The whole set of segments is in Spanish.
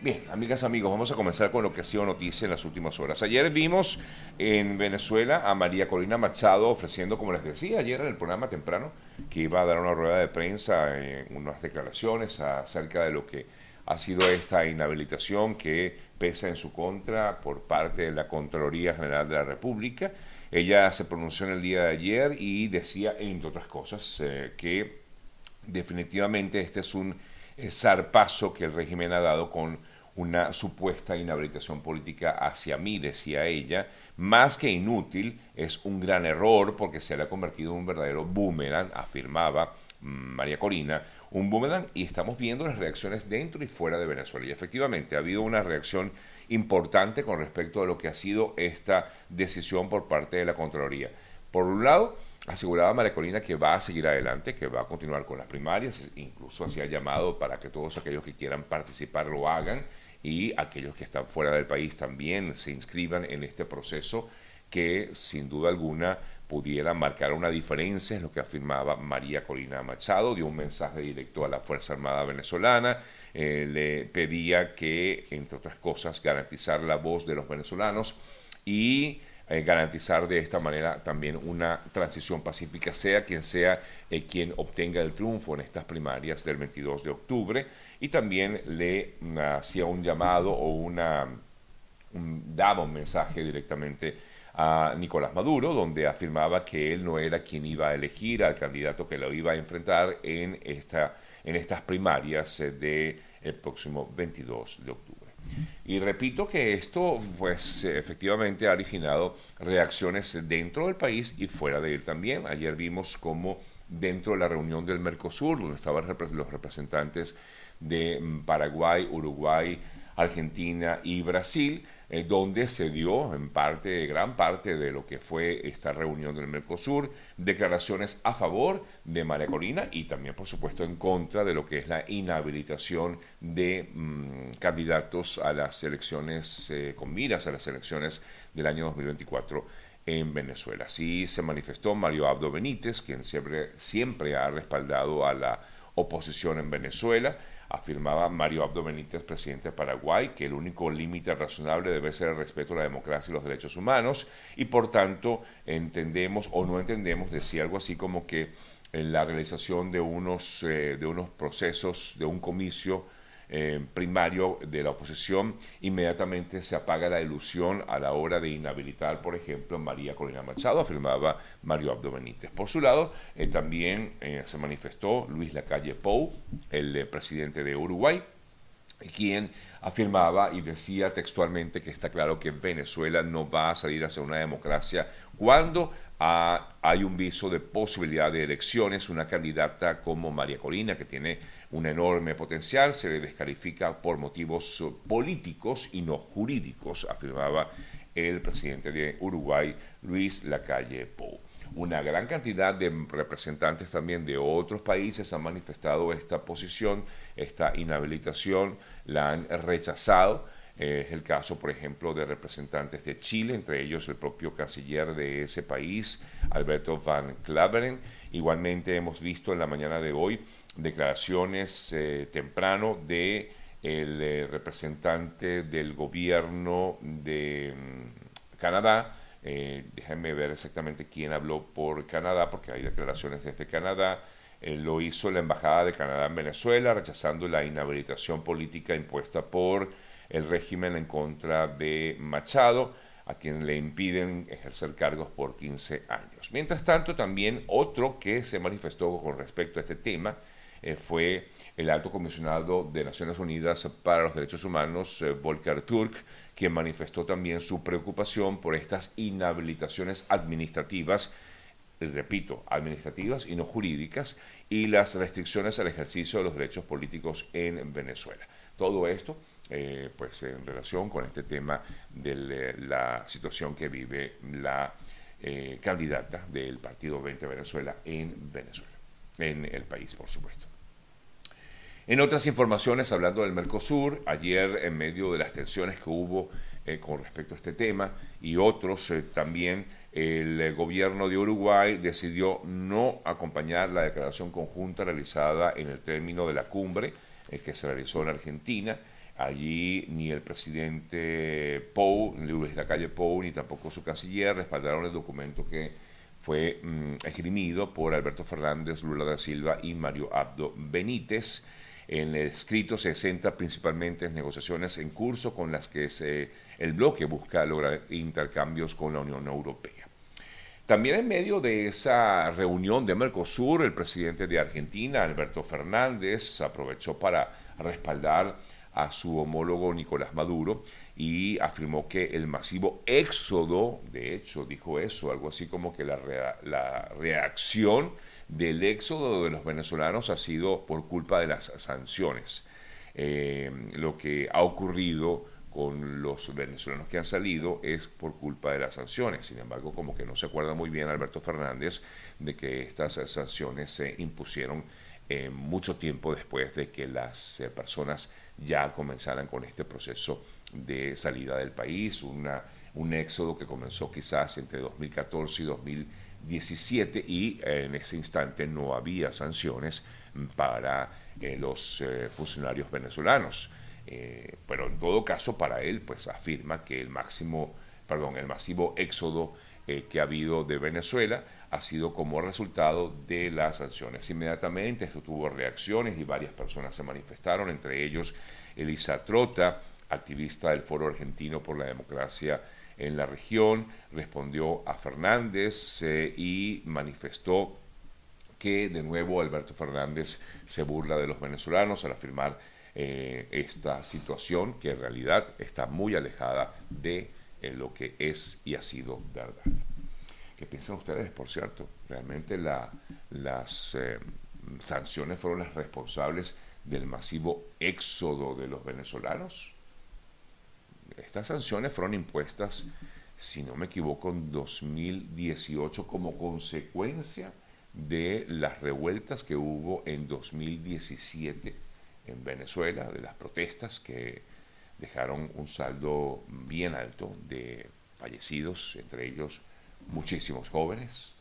Bien, amigas, amigos, vamos a comenzar con lo que ha sido noticia en las últimas horas. Ayer vimos en Venezuela a María Corina Machado ofreciendo, como les decía ayer en el programa temprano, que iba a dar una rueda de prensa, en unas declaraciones acerca de lo que ha sido esta inhabilitación que pesa en su contra por parte de la Contraloría General de la República. Ella se pronunció en el día de ayer y decía, entre otras cosas, eh, que definitivamente este es un zarpazo que el régimen ha dado con una supuesta inhabilitación política hacia mí, decía ella, más que inútil, es un gran error porque se le ha convertido en un verdadero boomerang, afirmaba mm, María Corina, un boomerang y estamos viendo las reacciones dentro y fuera de Venezuela. Y efectivamente ha habido una reacción importante con respecto a lo que ha sido esta decisión por parte de la Contraloría. Por un lado, aseguraba María Corina que va a seguir adelante, que va a continuar con las primarias, incluso hacía llamado para que todos aquellos que quieran participar lo hagan y aquellos que están fuera del país también se inscriban en este proceso que sin duda alguna pudiera marcar una diferencia, es lo que afirmaba María Corina Machado, dio un mensaje directo a la Fuerza Armada venezolana, eh, le pedía que, entre otras cosas, garantizar la voz de los venezolanos y eh, garantizar de esta manera también una transición pacífica, sea quien sea eh, quien obtenga el triunfo en estas primarias del 22 de octubre, y también le mm, hacía un llamado o una, daba un mensaje directamente a Nicolás Maduro, donde afirmaba que él no era quien iba a elegir al candidato que lo iba a enfrentar en, esta, en estas primarias del eh, de próximo 22 de octubre. Y repito que esto, pues efectivamente ha originado reacciones dentro del país y fuera de él también. Ayer vimos cómo dentro de la reunión del Mercosur, donde estaban los representantes de mm, Paraguay, Uruguay, Argentina y Brasil, eh, donde se dio en parte, gran parte de lo que fue esta reunión del Mercosur, declaraciones a favor de María Corina y también, por supuesto, en contra de lo que es la inhabilitación de mm, candidatos a las elecciones, eh, con miras a las elecciones del año 2024 en Venezuela. Así se manifestó Mario Abdo Benítez, quien siempre, siempre ha respaldado a la oposición en Venezuela afirmaba Mario Abdo Benítez, presidente de Paraguay, que el único límite razonable debe ser el respeto a la democracia y los derechos humanos, y por tanto entendemos o no entendemos, decía algo así como que en la realización de unos, eh, de unos procesos, de un comicio, eh, primario de la oposición, inmediatamente se apaga la ilusión a la hora de inhabilitar, por ejemplo, María Corina Machado, afirmaba Mario Abdo Benítez. Por su lado, eh, también eh, se manifestó Luis Lacalle Pou, el presidente de Uruguay, quien afirmaba y decía textualmente que está claro que Venezuela no va a salir hacia una democracia cuando hay un viso de posibilidad de elecciones, una candidata como María Corina, que tiene un enorme potencial, se le descalifica por motivos políticos y no jurídicos, afirmaba el presidente de Uruguay, Luis Lacalle Pou. Una gran cantidad de representantes también de otros países han manifestado esta posición, esta inhabilitación, la han rechazado es el caso, por ejemplo, de representantes de Chile, entre ellos el propio canciller de ese país, Alberto Van Claveren. Igualmente hemos visto en la mañana de hoy declaraciones eh, temprano de el eh, representante del gobierno de mm, Canadá. Eh, déjenme ver exactamente quién habló por Canadá, porque hay declaraciones desde Canadá. lo hizo la Embajada de Canadá en Venezuela, rechazando la inhabilitación política impuesta por el régimen en contra de Machado, a quien le impiden ejercer cargos por 15 años. Mientras tanto, también otro que se manifestó con respecto a este tema eh, fue el alto comisionado de Naciones Unidas para los Derechos Humanos, eh, Volker Turk, quien manifestó también su preocupación por estas inhabilitaciones administrativas repito, administrativas y no jurídicas, y las restricciones al ejercicio de los derechos políticos en Venezuela. Todo esto eh, pues en relación con este tema de la situación que vive la eh, candidata del Partido 20 Venezuela en Venezuela, en el país, por supuesto. En otras informaciones, hablando del Mercosur, ayer en medio de las tensiones que hubo eh, con respecto a este tema y otros también, el gobierno de Uruguay decidió no acompañar la declaración conjunta realizada en el término de la cumbre que se realizó en Argentina Allí ni el presidente Pou, Luis Lacalle Pou, ni tampoco su canciller respaldaron el documento que fue mm, esgrimido por Alberto Fernández, Lula da Silva y Mario Abdo Benítez. En el escrito se centra principalmente en negociaciones en curso con las que se, el bloque busca lograr intercambios con la Unión Europea. También en medio de esa reunión de Mercosur, el presidente de Argentina, Alberto Fernández, aprovechó para respaldar a su homólogo Nicolás Maduro y afirmó que el masivo éxodo, de hecho dijo eso, algo así como que la, reacción del éxodo de los venezolanos ha sido por culpa de las sanciones. Eh, lo que ha ocurrido con los venezolanos que han salido es por culpa de las sanciones. Sin embargo, como que no se acuerda muy bien Alberto Fernández de que estas sanciones se impusieron eh, mucho tiempo después de que las eh, personas ya comenzaran con este proceso de salida del país, una, un éxodo que comenzó quizás entre 2014 y 2017 y en ese instante no había sanciones para eh, los funcionarios venezolanos. pero en todo caso, para él, pues afirma que el máximo, perdón, el masivo éxodo que ha habido de Venezuela ha sido como resultado de las sanciones. Inmediatamente esto tuvo reacciones y varias personas se manifestaron, entre ellos Elisa Trota, activista del Foro Argentino por la Democracia en la región, respondió a Fernández eh, y manifestó que de nuevo Alberto Fernández se burla de los venezolanos al afirmar eh, esta situación que en realidad está muy alejada de eh, lo que es y ha sido verdad. ¿Qué piensan ustedes, por cierto? ¿Realmente las eh, sanciones fueron las responsables del masivo éxodo de los venezolanos? Estas sanciones fueron impuestas, si no me equivoco, en 2018 como consecuencia de las revueltas que hubo en 2017 en Venezuela, de las protestas que dejaron un saldo bien alto de fallecidos, entre ellos muchísimos jóvenes.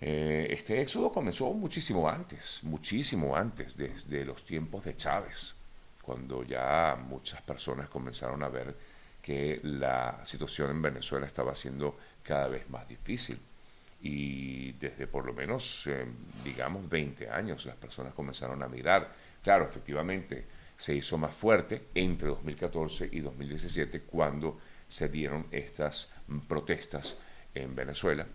Eh, este éxodo comenzó muchísimo antes, muchísimo antes, desde los tiempos de Chávez, cuando ya muchas personas comenzaron a ver que la situación en Venezuela estaba siendo cada vez más difícil. Y desde por lo menos, eh, digamos, 20 años las personas comenzaron a mirar. Claro, efectivamente, se hizo más fuerte entre 2014 y 2017 cuando se dieron estas protestas en Venezuela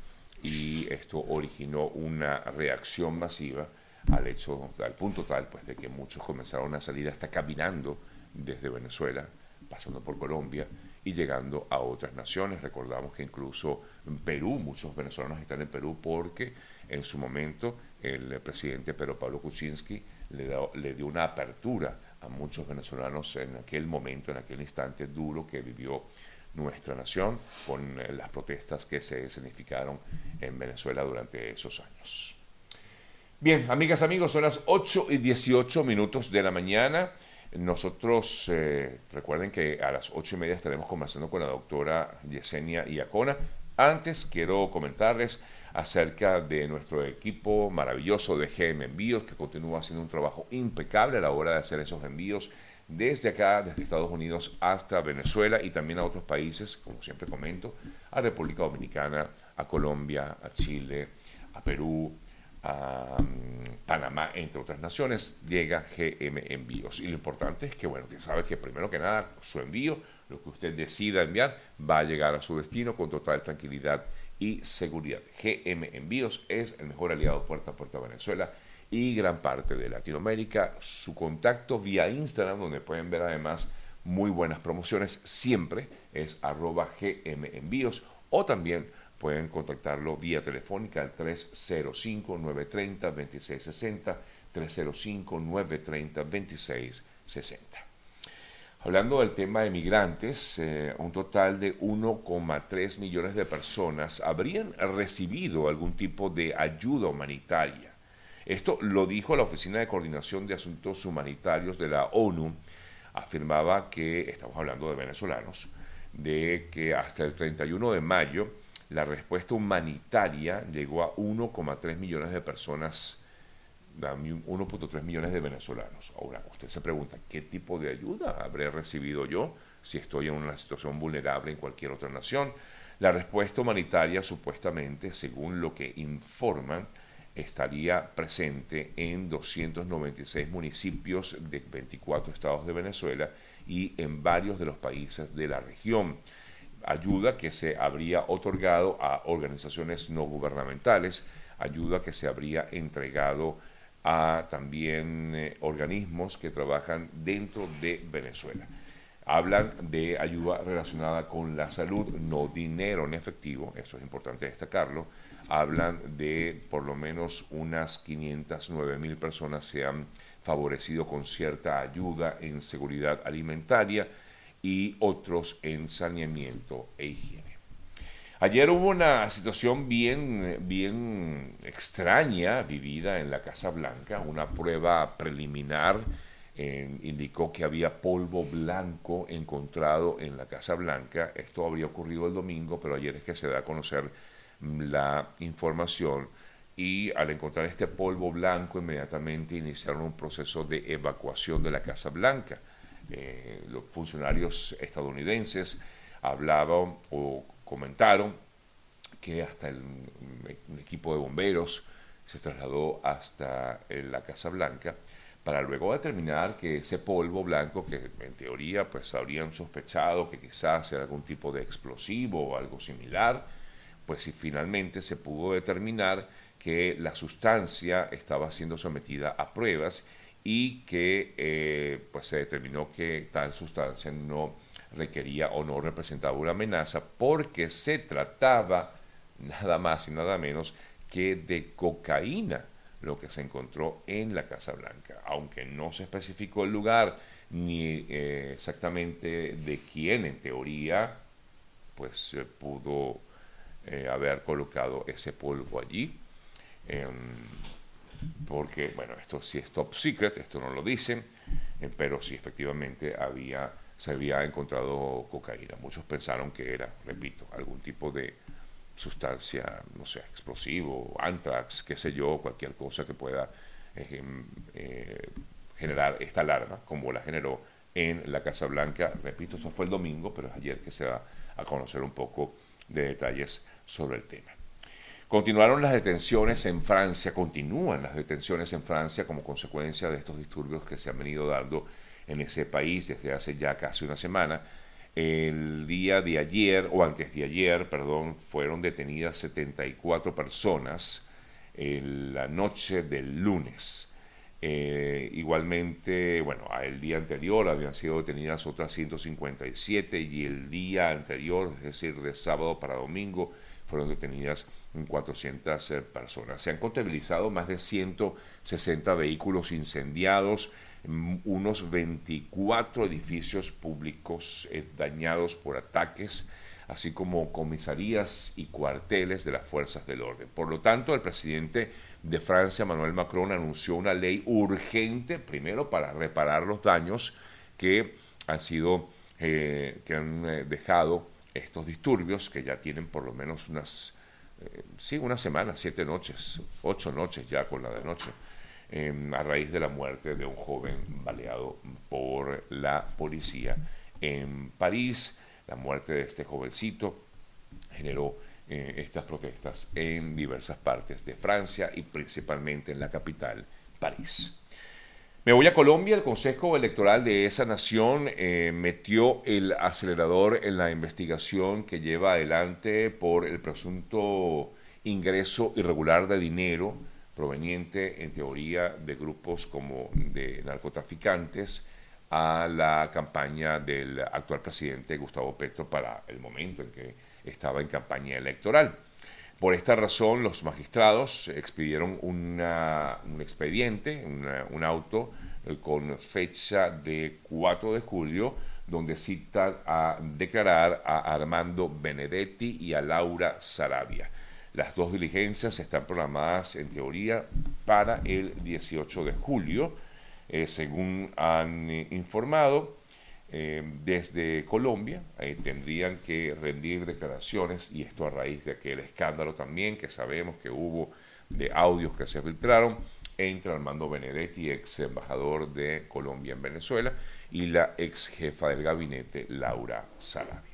y esto originó una reacción masiva al hecho, al punto tal, pues, de que muchos comenzaron a salir hasta caminando desde Venezuela, pasando por Colombia y llegando a otras naciones. Recordamos que incluso en Perú, muchos venezolanos están en Perú porque en su momento el presidente Pedro Pablo Kuczynski le, le dio una apertura a muchos venezolanos en aquel momento, en aquel instante duro que vivió nuestra nación con eh, las protestas que se escenificaron en Venezuela durante esos años. Bien, amigas, amigos, son las 8 y 18 minutos de la mañana. Nosotros, eh, recuerden que a las 8 y media estaremos conversando con la doctora Yesenia Iacona. Antes quiero comentarles acerca de nuestro equipo maravilloso de GM Envíos, que continúa haciendo un trabajo impecable a la hora de hacer esos envíos desde acá, desde Estados Unidos hasta Venezuela y también a otros países, como siempre comento, a República Dominicana, a Colombia, a Chile, a Perú, a mm, Panamá, entre otras naciones, llega GM Envíos. Y lo importante es que, bueno, que sabe que primero que nada su envío, lo que usted decida enviar, va a llegar a su destino con total tranquilidad y seguridad. GM Envíos es el mejor aliado puerta a puerta a Venezuela y gran parte de Latinoamérica. Su contacto vía Instagram, donde pueden ver además muy buenas promociones, siempre es arroba GM Envíos o también pueden contactarlo vía telefónica al 305-930-2660, 305-930-2660. Hablando del tema de migrantes, eh, un total de 1,3 millones de personas habrían recibido algún tipo de ayuda humanitaria esto lo dijo la Oficina de Coordinación de Asuntos Humanitarios de la ONU. Afirmaba que, estamos hablando de venezolanos, de que hasta el 31 de mayo la respuesta humanitaria llegó a 1,3 millones de personas 1.3 millones de venezolanos. Ahora, usted se pregunta, ¿qué tipo de ayuda habré recibido yo si estoy en una situación vulnerable en cualquier otra nación? La respuesta humanitaria, supuestamente, según lo que informan, estaría presente en 296 municipios de 24 estados de Venezuela y en varios de los países de la región. Ayuda que se habría otorgado a organizaciones no gubernamentales, ayuda que se habría entregado a también eh, organismos que trabajan dentro de Venezuela. Hablan de ayuda relacionada con la salud, no dinero en efectivo, eso es importante destacarlo. Hablan de por lo menos unas 509 mil personas se han favorecido con cierta ayuda en seguridad alimentaria y otros en saneamiento e higiene. Ayer hubo una situación bien, bien extraña vivida en la Casa Blanca, una prueba preliminar indicó que había polvo blanco encontrado en la Casa Blanca. Esto habría ocurrido el domingo, pero ayer es que se da a conocer la información y al encontrar este polvo blanco inmediatamente iniciaron un proceso de evacuación de la Casa Blanca. Eh, los funcionarios estadounidenses hablaban o comentaron que hasta el, equipo de bomberos se trasladó hasta eh, la Casa Blanca para luego determinar que ese polvo blanco, que en teoría pues habrían sospechado que quizás era algún tipo de explosivo o algo similar, pues si finalmente se pudo determinar que la sustancia estaba siendo sometida a pruebas y que eh, pues se determinó que tal sustancia no requería o no representaba una amenaza porque se trataba nada más y nada menos que de cocaína lo que se encontró en la Casa Blanca, aunque no se especificó el lugar ni eh, exactamente de quién en teoría pues pudo eh, haber colocado ese polvo allí em, porque bueno esto sí es top secret esto no lo dicen eh, pero sí efectivamente había se había encontrado cocaína. Muchos pensaron que era, repito, algún tipo de sustancia, no sé, explosivo, anthrax, qué sé yo, cualquier cosa que pueda eh, eh, generar esta alarma, como la generó en la Casa Blanca. Repito, eso fue el domingo, pero es ayer que se va a conocer un poco de detalles sobre el tema. Continuaron las detenciones en Francia, continúan las detenciones en Francia como consecuencia de estos disturbios que se han venido dando en ese país desde hace ya casi una semana. El día de ayer, o antes de ayer, perdón, fueron detenidas 74 personas en la noche del lunes. Eh, igualmente, bueno, el día anterior habían sido detenidas otras 157 y el día anterior, es decir, de sábado para domingo, fueron detenidas 400 eh, personas. Se han contabilizado más de 160 vehículos incendiados, unos 24 edificios públicos eh, dañados por ataques, así como comisarías y cuarteles de las fuerzas del orden. Por lo tanto, el presidente de Francia, Emmanuel Macron, anunció una ley urgente, primero para reparar los daños que han sido, eh, que han eh, dejado estos disturbios, que ya tienen por lo menos unas, sí, una semana, siete noches, ocho noches ya con la de noche a raíz de la muerte de un joven baleado por la policía en París. La muerte de este jovencito generó eh, estas protestas en diversas partes de Francia y principalmente en la capital, París. Me voy a Colombia. El Consejo Electoral de esa nación eh, metió el acelerador en la investigación que lleva adelante por el presunto ingreso irregular de dinero proveniente en teoría de grupos como de narcotraficantes a la campaña del actual presidente Gustavo Petro para el momento en que estaba en campaña electoral. Por esta razón, los magistrados expidieron un expediente, un auto eh, con fecha de 4 de julio, donde citan a declarar a Armando Benedetti y a Laura Sarabia. Las dos diligencias están programadas en teoría para el 18 de julio, eh, según han eh, informado eh, desde Colombia. tendrían que rendir declaraciones y esto a raíz de aquel escándalo también que sabemos que hubo de audios que se filtraron entre Armando Benedetti, ex embajador de Colombia en Venezuela, y la ex jefa del gabinete, Laura Sarabia.